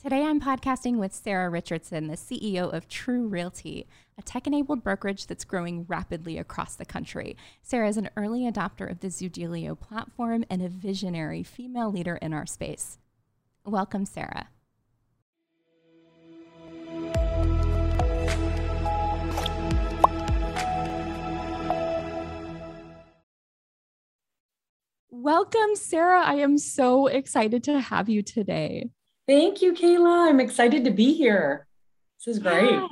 Today I'm podcasting with Sarah Richardson, the CEO of Tru Realty, a tech enabled brokerage that's growing rapidly across the country. Sarah is an early adopter of the Zoodealio platform and a visionary female leader in our space. Welcome, Sarah. Welcome, Sarah. I am so excited to have you today. Thank you, Kayla. I'm excited to be here. This is great. Yeah,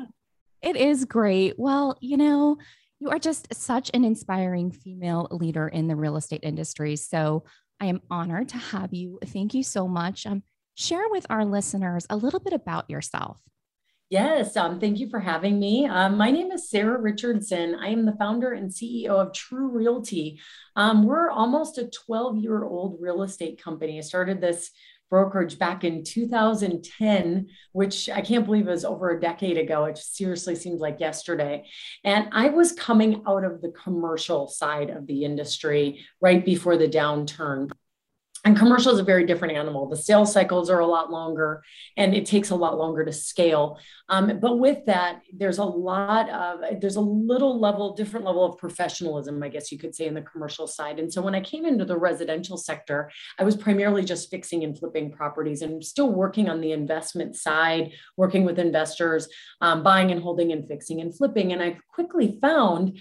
it is great. Well, you know, you are just such an inspiring female leader in the real estate industry. So I am honored to have you. Thank you so much. Um, share with our listeners a little bit about yourself. Yes, um, thank you for having me. Um, my name is Sarah Richardson. I am the founder and CEO of Tru Realty. Um, we're almost a 12 year old real estate company. I started this brokerage back in 2010, which I can't believe was over a decade ago. It seriously seems like yesterday. And I was coming out of the commercial side of the industry right before the downturn and commercial is a very different animal. The sales cycles are a lot longer and it takes a lot longer to scale. Um, but with that there's a lot of there's a little level different level of professionalism i guess you could say in the commercial side. And so when i came into the residential sector i was primarily just fixing and flipping properties and still working on the investment side working with investors um, buying and holding and fixing and flipping. And i quickly found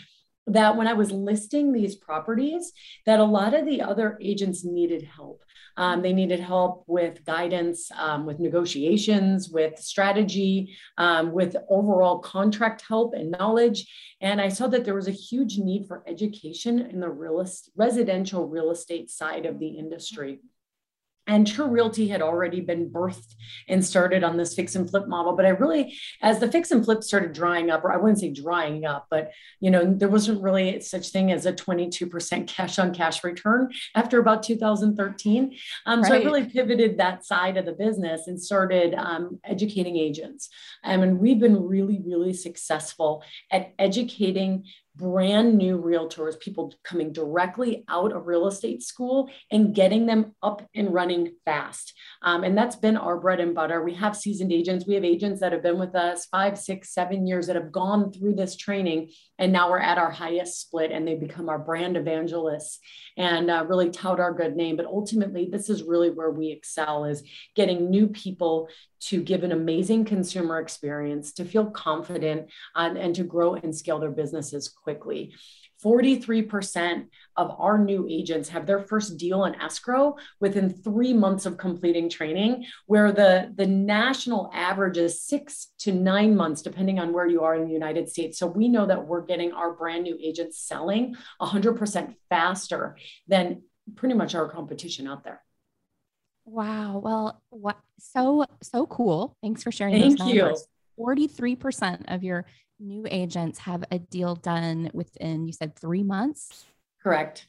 that when I was listing these properties, that a lot of the other agents needed help. Um, they needed help with guidance, um, with negotiations, with strategy, um, with overall contract help and knowledge. And I saw that there was a huge need for education in the real residential real estate side of the industry and Tru Realty had already been birthed and started on this fix and flip model. But I really, as the fix and flip started drying up, or I wouldn't say drying up, but you know, there wasn't really such thing as a 22% cash on cash return after about 2013. Um, right. So I really pivoted that side of the business and started um, educating agents. I mean, we've been really, really successful at educating brand new realtors, people coming directly out of real estate school and getting them up and running fast. Um, and that's been our bread and butter. We have seasoned agents. We have agents that have been with us five, six, seven years that have gone through this training. And now we're at our highest split and they become our brand evangelists and uh, really tout our good name. But ultimately, this is really where we excel is getting new people to give an amazing consumer experience, to feel confident, uh, and to grow and scale their businesses quickly. 43% of our new agents have their first deal in escrow within three months of completing training, where the, the national average is six to nine months, depending on where you are in the United States. So we know that we're getting our brand new agents selling 100% faster than pretty much our competition out there. Wow. Well, what so so cool. Thanks for sharing Thank those numbers. You. 43% of your new agents have a deal done within, you said three months? Correct.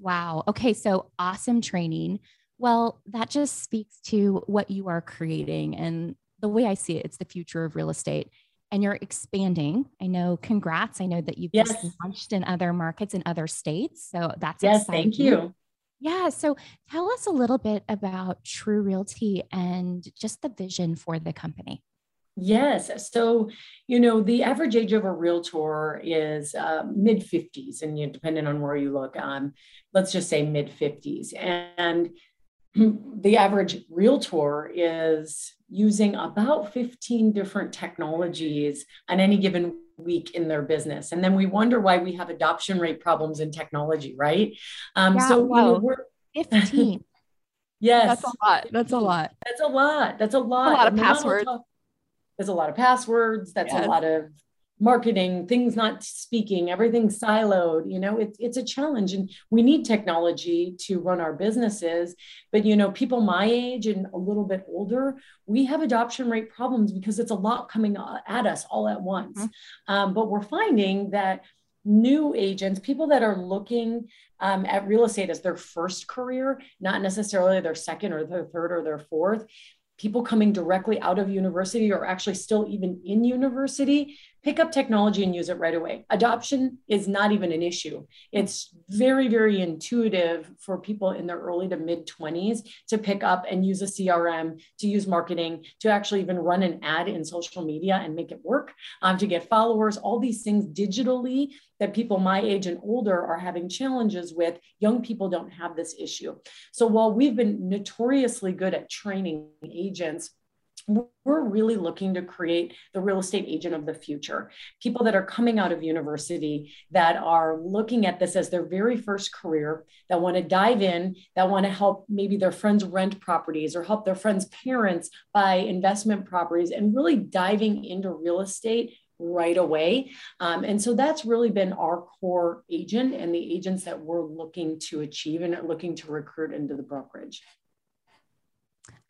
Wow. Okay. So awesome training. Well, that just speaks to what you are creating. And the way I see it, it's the future of real estate. And you're expanding. I know, congrats. I know that you've yes. launched in other markets in other states. So that's yes, exciting. thank you. Yeah. So tell us a little bit about Tru Realty and just the vision for the company. Yes. So, you know, the average age of a realtor is uh, mid 50s, and you know, depending on where you look, um, let's just say mid 50s. And the average realtor is using about 15 different technologies on any given week in their business. And then we wonder why we have adoption rate problems in technology, right? Um, yeah, so, you know, we're 15. yes. That's a lot. That's a lot. That's a lot. That's a lot. A lot of passwords there's a lot of passwords that's yes. a lot of marketing things not speaking everything siloed you know it's it's a challenge and we need technology to run our businesses but you know people my age and a little bit older we have adoption rate problems because it's a lot coming at us all at once mm-hmm. um, but we're finding that new agents people that are looking um, at real estate as their first career not necessarily their second or their third or their fourth people coming directly out of university or actually still even in university pick up technology and use it right away. Adoption is not even an issue. It's very, very intuitive for people in their early to mid 20s to pick up and use a CRM, to use marketing, to actually even run an ad in social media and make it work, um, to get followers, all these things digitally that people my age and older are having challenges with. Young people don't have this issue. So while we've been notoriously good at training agents, we're really looking to create the real estate agent of the future. People that are coming out of university that are looking at this as their very first career, that want to dive in, that want to help maybe their friends rent properties or help their friends' parents buy investment properties and really diving into real estate right away. Um, and so that's really been our core agent and the agents that we're looking to achieve and looking to recruit into the brokerage.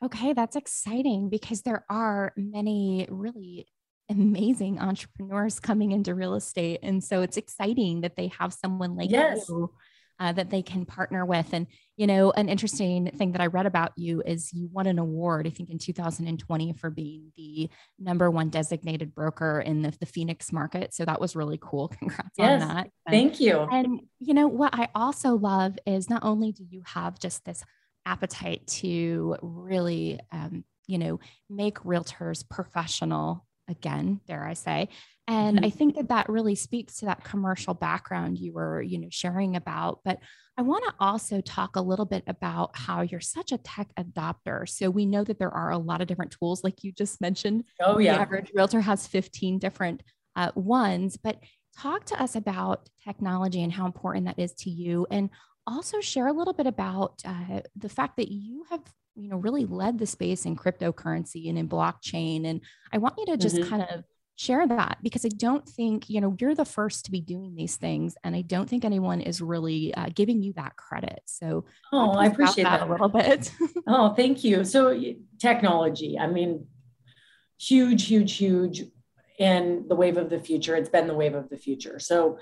Okay, that's exciting because there are many really amazing entrepreneurs coming into real estate. And so it's exciting that they have someone like yes. you uh, that they can partner with. And, you know, an interesting thing that I read about you is you won an award, I think in 2020, for being the number one designated broker in the, the Phoenix market. So that was really cool. Congrats yes, on that. Thank you. And, you know, what I also love is not only do you have just this appetite to really, um, you know, make realtors professional again, dare I say. And mm-hmm. I think that that really speaks to that commercial background you were, you know, sharing about. But I want to also talk a little bit about how you're such a tech adopter. So we know that there are a lot of different tools, like you just mentioned. Oh, yeah. The average realtor has 15 different uh, ones. But talk to us about technology and how important that is to you. And also share a little bit about uh, the fact that you have you know really led the space in cryptocurrency and in blockchain and i want you to just mm-hmm. kind of share that because i don't think you know you're the first to be doing these things and i don't think anyone is really uh, giving you that credit. So oh i appreciate that, that. a little bit. Oh thank you. So technology i mean huge huge huge in the wave of the future. It's been the wave of the future. So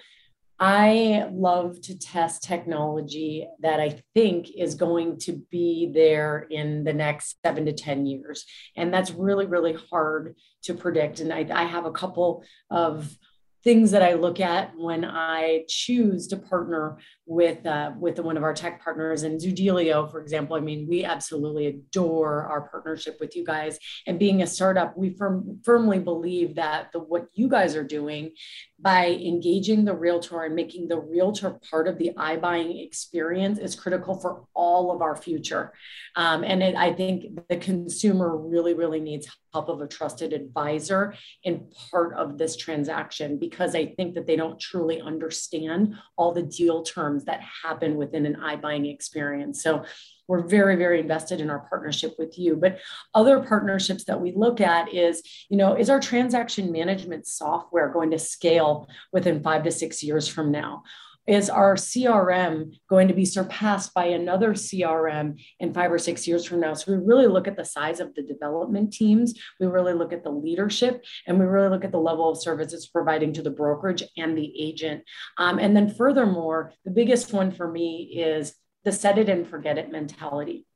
I love to test technology that I think is going to be there in the next seven to 10 years. And that's really, really hard to predict. And I, I have a couple of things that I look at when I choose to partner with uh, with one of our tech partners and Zoodealio, for example. I mean, we absolutely adore our partnership with you guys. And being a startup, we firm, firmly believe that the what you guys are doing by engaging the realtor and making the realtor part of the iBuying experience is critical for all of our future. Um, and it, I think the consumer really, really needs help of a trusted advisor in part of this transaction because I think that they don't truly understand all the deal terms that happen within an iBuying experience. So we're very very invested in our partnership with you but other partnerships that we look at is you know is our transaction management software going to scale within 5 to 6 years from now is our CRM going to be surpassed by another CRM in five or six years from now? So we really look at the size of the development teams, we really look at the leadership, and we really look at the level of service it's providing to the brokerage and the agent. Um, and then furthermore, the biggest one for me is the set it and forget it mentality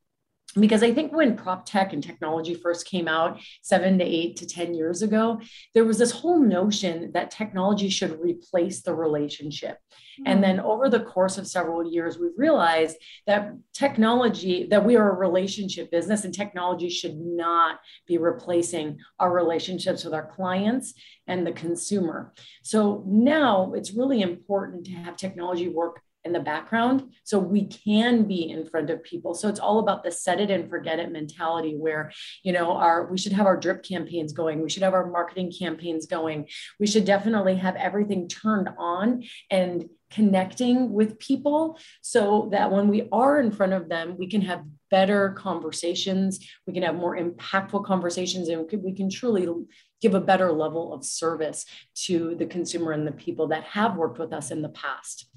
because I think when prop tech and technology first came out seven to eight to 10 years ago, there was this whole notion that technology should replace the relationship. Mm-hmm. And then over the course of several years, we've realized that technology, that we are a relationship business and technology should not be replacing our relationships with our clients and the consumer. So now it's really important to have technology work in the background so we can be in front of people. So it's all about the set it and forget it mentality where you know our we should have our drip campaigns going. We should have our marketing campaigns going. We should definitely have everything turned on and connecting with people so that when we are in front of them we can have better conversations. We can have more impactful conversations and we can truly give a better level of service to the consumer and the people that have worked with us in the past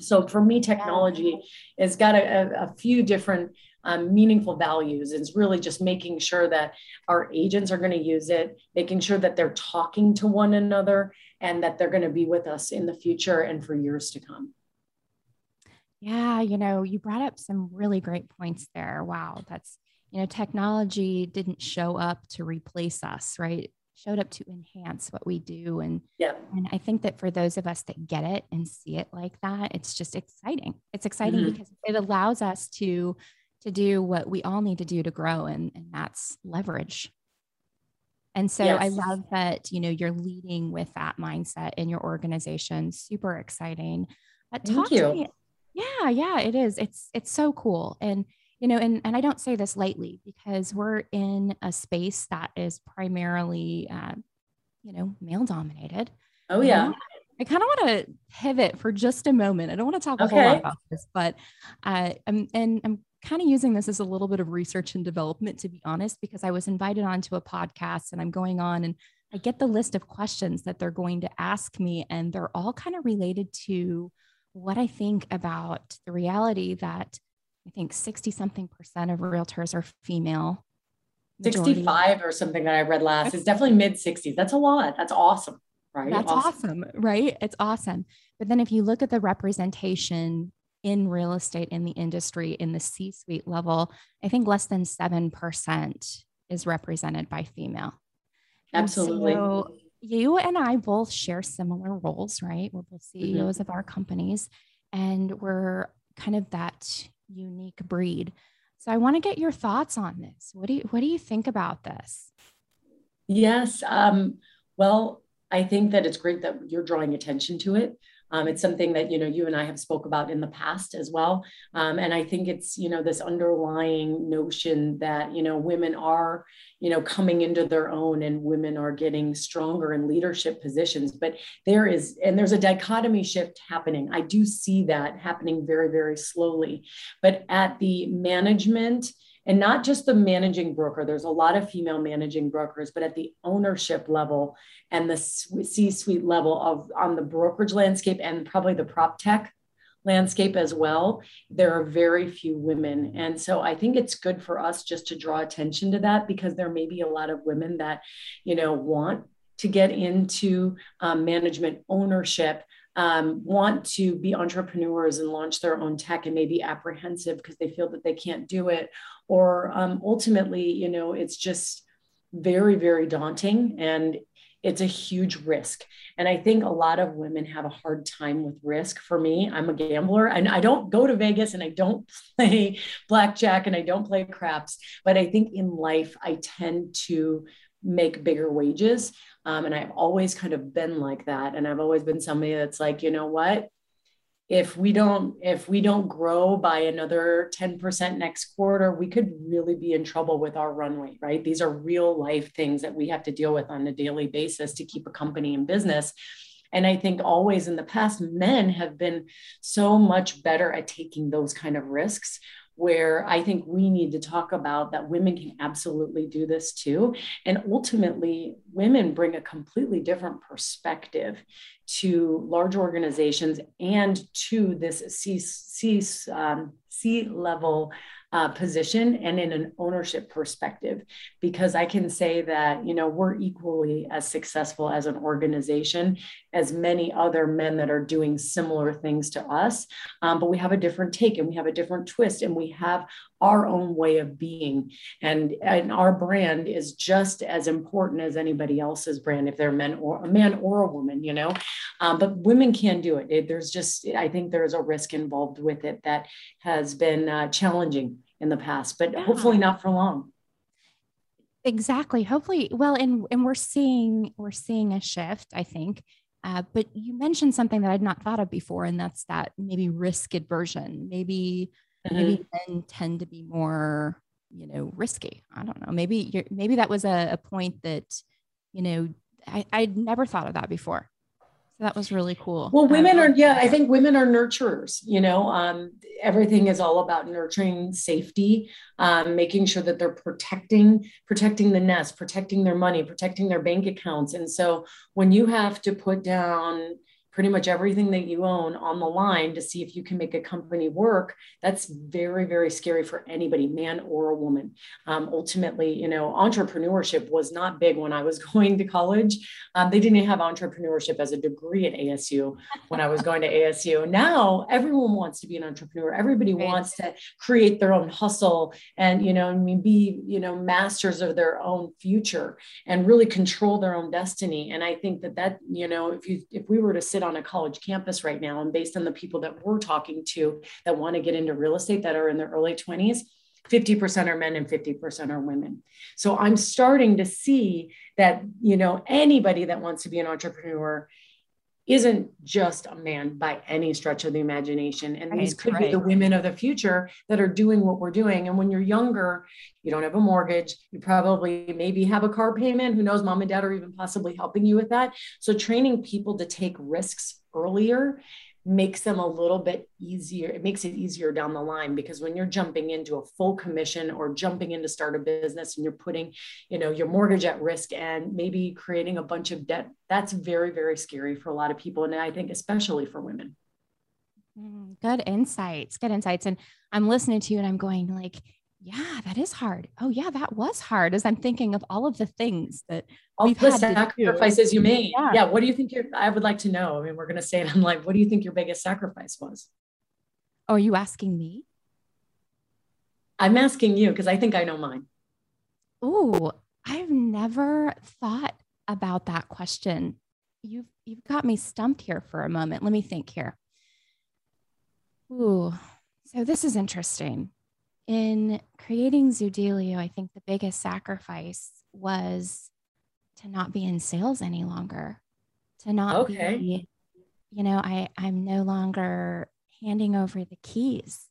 so for me, technology has got a, a few different um, meaningful values. It's really just making sure that our agents are going to use it, making sure that they're talking to one another, and that they're going to be with us in the future and for years to come. Yeah, you know, you brought up some really great points there. Wow, that's, you know, technology didn't show up to replace us, right? Showed up to enhance what we do. And yeah, and I think that for those of us that get it and see it like that, it's just exciting. It's exciting mm-hmm. because it allows us to to do what we all need to do to grow, and, and that's leverage. And so yes. I love that, you know, you're leading with that mindset in your organization. Super exciting. But Thank you. Me, yeah, yeah, it is. It's it's so cool. And you know, and, and I don't say this lightly because we're in a space that is primarily, uh, you know, male dominated. Oh, yeah. I kind of want to pivot for just a moment. I don't want to talk a okay. whole lot about this, but uh, I'm, and I'm kind of using this as a little bit of research and development, to be honest, because I was invited onto a podcast and I'm going on and I get the list of questions that they're going to ask me, and they're all kind of related to what I think about the reality that I think 60 something percent of realtors are female. Majority. 65 or something that I read last. It's definitely mid 60s. That's a lot. That's awesome. Right. That's awesome. awesome. Right. It's awesome. But then if you look at the representation in real estate in the industry in the C suite level, I think less than 7% is represented by female. Absolutely. So you and I both share similar roles, right? We're both CEOs mm-hmm. of our companies and we're kind of that unique breed. So I want to get your thoughts on this. What do you what do you think about this? Yes. Um, well, I think that it's great that you're drawing attention to it. Um, it's something that you know you and I have spoke about in the past as well, um, and I think it's you know this underlying notion that you know women are you know coming into their own and women are getting stronger in leadership positions. But there is and there's a dichotomy shift happening. I do see that happening very very slowly, but at the management and not just the managing broker there's a lot of female managing brokers but at the ownership level and the c suite level of on the brokerage landscape and probably the prop tech landscape as well there are very few women. And so i think it's good for us just to draw attention to that because there may be a lot of women that you know want to get into um, management ownership um, want to be entrepreneurs and launch their own tech and maybe apprehensive because they feel that they can't do it or um, ultimately you know it's just very very daunting and it's a huge risk and i think a lot of women have a hard time with risk for me i'm a gambler and i don't go to vegas and i don't play blackjack and i don't play craps but i think in life i tend to make bigger wages. Um, and I've always kind of been like that. And I've always been somebody that's like, you know what? If we don't, if we don't grow by another 10% next quarter, we could really be in trouble with our runway, right? These are real life things that we have to deal with on a daily basis to keep a company in business. And I think always in the past, men have been so much better at taking those kind of risks where I think we need to talk about that women can absolutely do this too. And ultimately, women bring a completely different perspective to large organizations and to this C, C, um, C level uh, position and in an ownership perspective because i can say that you know we're equally as successful as an organization as many other men that are doing similar things to us. Um, but we have a different take and we have a different twist and we have our own way of being and, and our brand is just as important as anybody else's brand if they're men or a man or a woman you know um, but women can do it. it. there's just i think there's a risk involved with it that has been uh, challenging in the past but yeah. hopefully not for long exactly hopefully well and and we're seeing we're seeing a shift i think uh, but you mentioned something that I'd not thought of before, and that's that maybe risk aversion. Maybe mm-hmm. maybe men tend to be more, you know, risky. I don't know. Maybe you're, maybe that was a, a point that, you know, I, I'd never thought of that before. So that was really cool. Well, women are, yeah, I think women are nurturers, you know, um, everything is all about nurturing safety, um, making sure that they're protecting, protecting the nest, protecting their money, protecting their bank accounts. And so when you have to put down pretty much everything that you own on the line to see if you can make a company work, that's very, very scary for anybody, man or a woman. Um, ultimately, you know, entrepreneurship was not big when I was going to college. Um, they didn't have entrepreneurship as a degree at ASU when I was going to ASU. Now everyone wants to be an entrepreneur. Everybody right. wants to create their own hustle and, you know, I mean, be, you know, masters of their own future and really control their own destiny. And I think that that, you know, if you, if we were to sit on a college campus right now and based on the people that we're talking to that want to get into real estate that are in their early 20s, 50% are men and 50% are women. So I'm starting to see that, you know, anybody that wants to be an entrepreneur isn't just a man by any stretch of the imagination. And right, these could right. be the women of the future that are doing what we're doing. And when you're younger, you don't have a mortgage, you probably maybe have a car payment. Who knows, mom and dad are even possibly helping you with that. So training people to take risks earlier makes them a little bit easier. It makes it easier down the line because when you're jumping into a full commission or jumping in to start a business and you're putting, you know, your mortgage at risk and maybe creating a bunch of debt, that's very, very scary for a lot of people. And I think especially for women. Mm, good insights. Good insights. And I'm listening to you and I'm going like, yeah, that is hard. Oh, yeah, that was hard. As I'm thinking of all of the things that all the sacrifices you made. Yeah. yeah. What do you think? Your, I would like to know. I mean, we're going to say it. I'm like, what do you think your biggest sacrifice was? Oh, are you asking me? I'm asking you because I think I know mine. Oh, I've never thought about that question. You've you've got me stumped here for a moment. Let me think here. Ooh, so this is interesting in creating Zoodealio, I think the biggest sacrifice was to not be in sales any longer, to not okay. be, you know, I, I'm no longer handing over the keys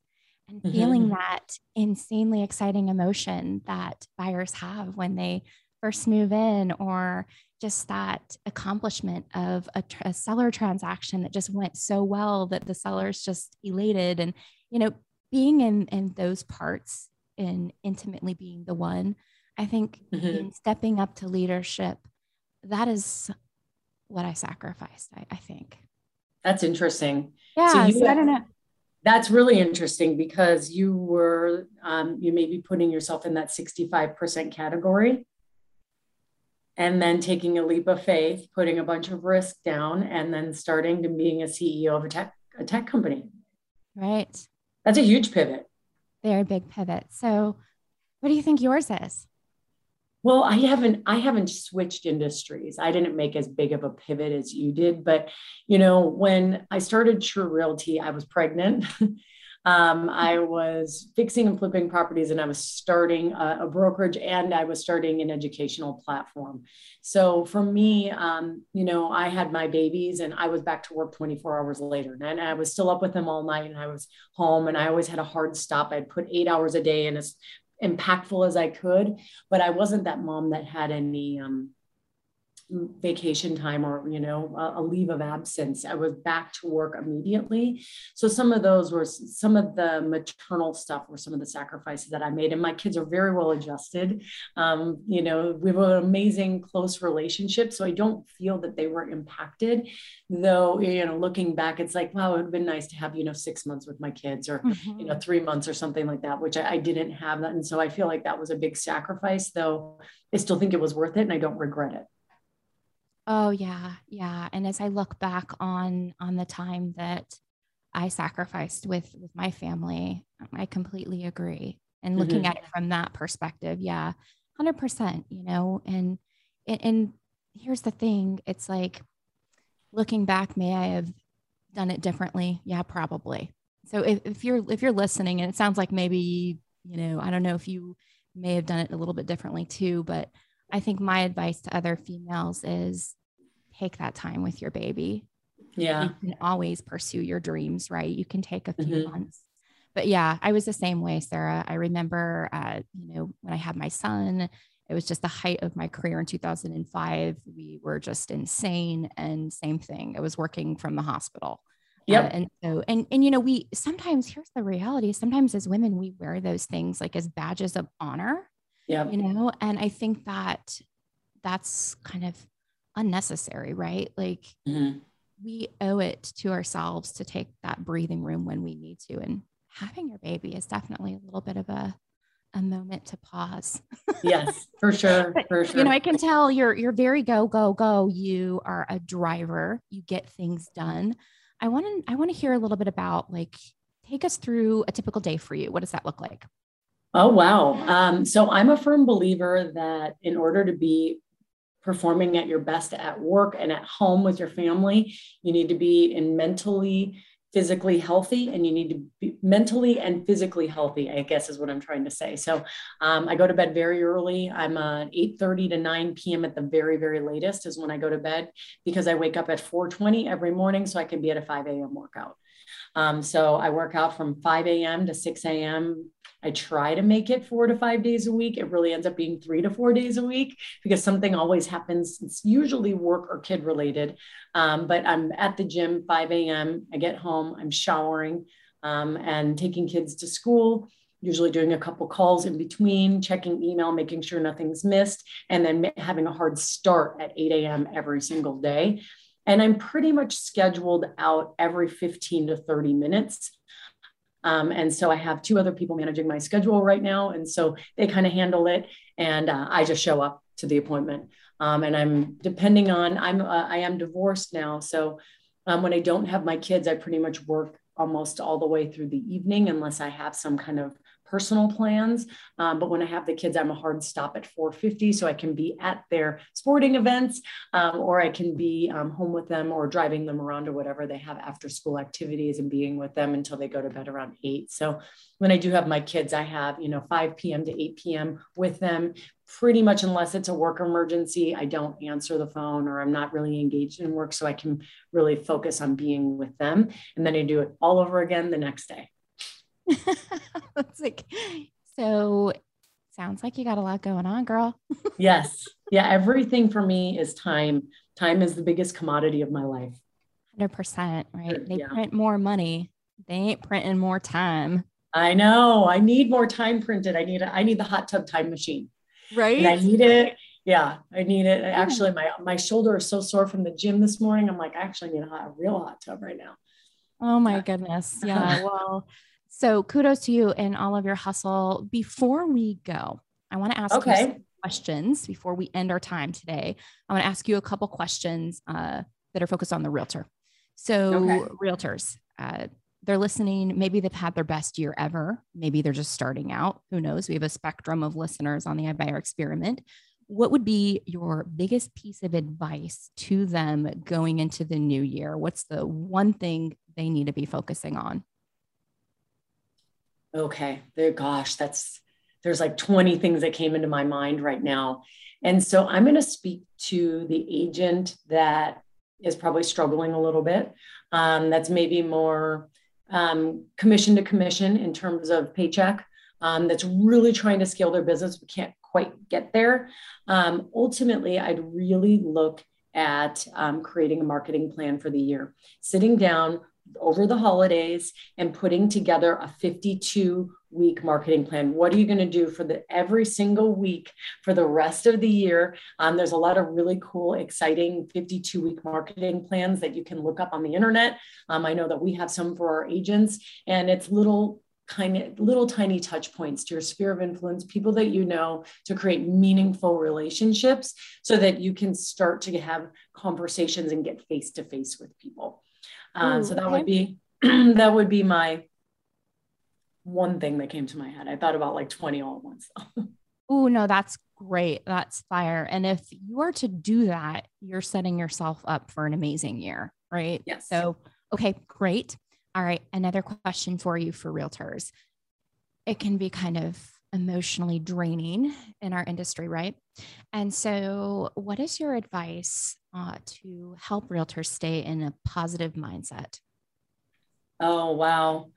and mm-hmm. feeling that insanely exciting emotion that buyers have when they first move in or just that accomplishment of a, a, seller transaction that just went so well that the seller's just elated and you know being in in those parts and intimately being the one i think mm-hmm. stepping up to leadership that is what i sacrificed i, I think. That's interesting. Yeah so, you, so i don't know. That's really interesting because you were um, you may be putting yourself in that 65% category and then taking a leap of faith putting a bunch of risk down and then starting to being a ceo of a tech a tech company. Right that's a huge pivot. Very big pivot. So, what do you think yours is? Well, I haven't I haven't switched industries. I didn't make as big of a pivot as you did, but you know, when I started Tru Realty, I was pregnant. Um, I was fixing and flipping properties and I was starting a, a, brokerage and I was starting an educational platform. So for me, um, you know, I had my babies and I was back to work 24 hours later and I was still up with them all night and I was home and I always had a hard stop. I'd put eight hours a day in as impactful as I could, but I wasn't that mom that had any, um, vacation time or you know a, a, leave of absence. I was back to work immediately. So some of those were some of the maternal stuff were some of the sacrifices that i made. And my kids are very well adjusted. Um, you know we have an amazing close relationship so i don't feel that they were impacted. Though you know looking back it's like wow it would have been nice to have you know six months with my kids or mm-hmm. you know three months or something like that which I, I didn't have that. And so i feel like that was a big sacrifice though i still think it was worth it and i don't regret it Oh yeah, yeah. And as I look back on on the time that I sacrificed with with my family, I completely agree. And looking mm-hmm. at it from that perspective, yeah, hundred percent. You know, and, and and here's the thing: it's like looking back, may I have done it differently? Yeah, probably. So if, if you're if you're listening, and it sounds like maybe you know, I don't know if you may have done it a little bit differently too, but I think my advice to other females is take that time with your baby. Yeah. You can always pursue your dreams, right? You can take a few mm-hmm. months. But yeah, I was the same way, Sarah. I remember, uh, you know, when I had my son, it was just the height of my career in 2005. We were just insane. And same thing, I was working from the hospital. Yeah, Uh, and so, and, and, you know, we sometimes, here's the reality sometimes as women, we wear those things like as badges of honor. Yeah. You know, and I think that that's kind of unnecessary, right? Like, mm-hmm. we owe it to ourselves to take that breathing room when we need to. And having your baby is definitely a little bit of a a moment to pause. yes, for sure. For sure. You know, I can tell you're you're very go go go. You are a driver. You get things done. I want to I want to hear a little bit about like take us through a typical day for you. What does that look like? Oh wow. Um, so I'm a firm believer that in order to be performing at your best at work and at home with your family, you need to be in mentally physically healthy and you need to be mentally and physically healthy i guess is what i'm trying to say so um, i go to bed very early i'm uh, 8.30 to 9 p.m at the very very latest is when i go to bed because i wake up at 4.20 every morning so i can be at a 5 a.m workout um, so I work out from 5 a.m. to 6 a.m. I try to make it four to five days a week. It really ends up being three to four days a week because something always happens. It's usually work or kid related. Um, but I'm at the gym 5 a.m. I get home, I'm showering um, and taking kids to school usually doing a couple calls in between, checking email, making sure nothing's missed, and then having a hard start at 8 a.m. every single day. And I'm pretty much scheduled out every 15 to 30 minutes. Um, and so I have two other people managing my schedule right now. And so they kind of handle it. And uh, I just show up to the appointment. Um, and I'm depending on, I'm, uh, I am divorced now. So um, when I don't have my kids, I pretty much work almost all the way through the evening unless I have some kind of personal plans. Um, but when I have the kids, I'm a hard stop at 4:50, so I can be at their sporting events, um, or I can be um, home with them, or driving them around, or whatever they have after school activities, and being with them until they go to bed around eight. So when I do have my kids, I have you know 5 p.m. to 8 p.m. with them. Pretty much, unless it's a work emergency, I don't answer the phone or I'm not really engaged in work, so I can really focus on being with them. And then I do it all over again the next day. it's like, so sounds like you got a lot going on, girl. yes. Yeah. Everything for me is time. Time is the biggest commodity of my life. 100%. Right. Uh, they yeah. print more money. They ain't printing more time. I know. I need more time printed. I need a, I need the hot tub time machine. Right. And I need it. Yeah, I need it. Actually, my my shoulder is so sore from the gym this morning. I'm like, I actually need a, hot, a real hot tub right now. Oh my goodness. Yeah. Well, so kudos to you and all of your hustle. Before we go, I want to ask okay. you some questions before we end our time today. I want to ask you a couple questions uh, that are focused on the realtor. So, okay. realtors, uh, they're listening. Maybe they've had their best year ever. Maybe they're just starting out. Who knows? We have a spectrum of listeners on the iBuyer experiment. What would be your biggest piece of advice to them going into the new year? What's the one thing they need to be focusing on? Okay, there, gosh, that's there's like 20 things that came into my mind right now. And so I'm going to speak to the agent that is probably struggling a little bit. Um, that's maybe more um, commission to commission in terms of paycheck. Um, that's really trying to scale their business but can't quite get there. Um, ultimately, I'd really look at um, creating a marketing plan for the year, sitting down, over the holidays and putting together a 52 week marketing plan. What are you going to do for the every single week for the rest of the year? Um, there's a lot of really cool exciting 52 week marketing plans that you can look up on the internet. Um, i know that we have some for our agents and it's little kind of little tiny touch points to your sphere of influence, people that you know, to create meaningful relationships so that you can start to have conversations and get face to face with people. Uh, Ooh, so that okay. would be that would be my one thing that came to my head. I thought about like 20 all at once. oh, no, that's great. That's fire. And if you are to do that, you're setting yourself up for an amazing year, right? Yes. So, okay, great. All right. Another question for you for realtors. It can be kind of emotionally draining in our industry, right? And so, what is your advice uh, to help realtors stay in a positive mindset? Oh, wow.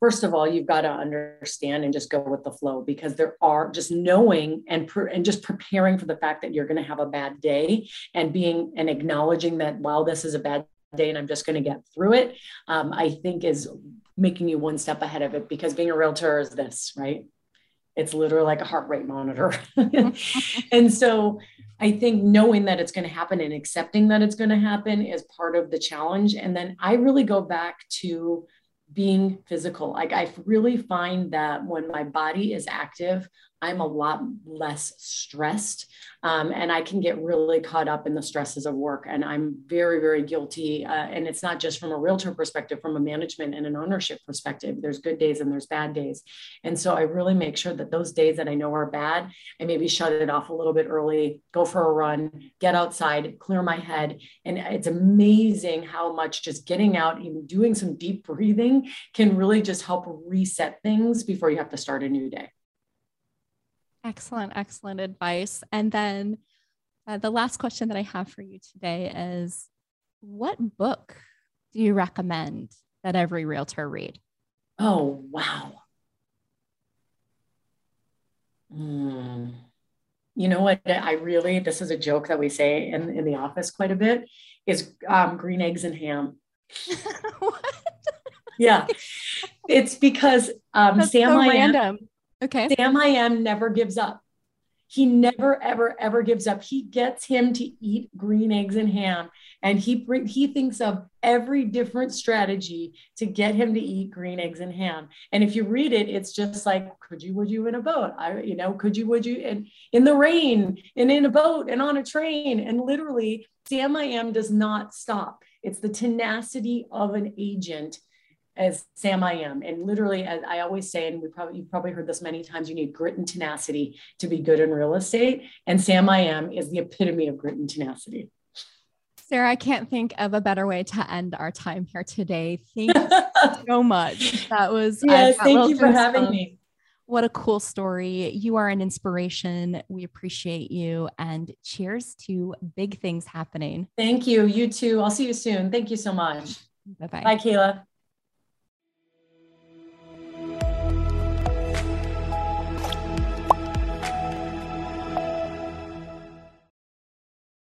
First of all, you've got to understand and just go with the flow because there are just knowing and and just preparing for the fact that you're going to have a bad day and being and acknowledging that while this is a bad day and I'm just going to get through it, um, I think is making you one step ahead of it because being a realtor is this, right? It's literally like a heart rate monitor. and so I think knowing that it's going to happen and accepting that it's going to happen is part of the challenge. And then I really go back to being physical. Like I really find that when my body is active, I'm a lot less stressed. Um, and I can get really caught up in the stresses of work. And I'm very, very guilty. Uh, and it's not just from a realtor perspective, from a management and an ownership perspective. There's good days and there's bad days. And so I really make sure that those days that I know are bad, I maybe shut it off a little bit early, go for a run, get outside, clear my head. And it's amazing how much just getting out, and doing some deep breathing can really just help reset things before you have to start a new day. Excellent, excellent advice. And then uh, the last question that I have for you today is what book do you recommend that every realtor read? Oh, wow. Mm. You know what? I really, this is a joke that we say in, in the office quite a bit is um, green eggs and ham. what? Yeah. It's because um, Sam so random. Okay. Sam I am never gives up. He never, ever, ever gives up. He gets him to eat green eggs and ham, and he he thinks of every different strategy to get him to eat green eggs and ham. And if you read it, it's just like, could you, would you in a boat? I, you know, could you, would you, and in the rain, and in a boat, and on a train, and literally, Sam I am does not stop. It's the tenacity of an agent as Sam I am. And literally, as I always say, and we probably you've probably heard this many times, you need grit and tenacity to be good in real estate. And Sam I am is the epitome of grit and tenacity. Sarah, I can't think of a better way to end our time here today. Thank you so much. That was yes, thank you for having me. What a cool story. You are an inspiration. We appreciate you and cheers to big things happening. Thank you. You too. I'll see you soon. Thank you so much. Bye-bye. Bye, Kayla.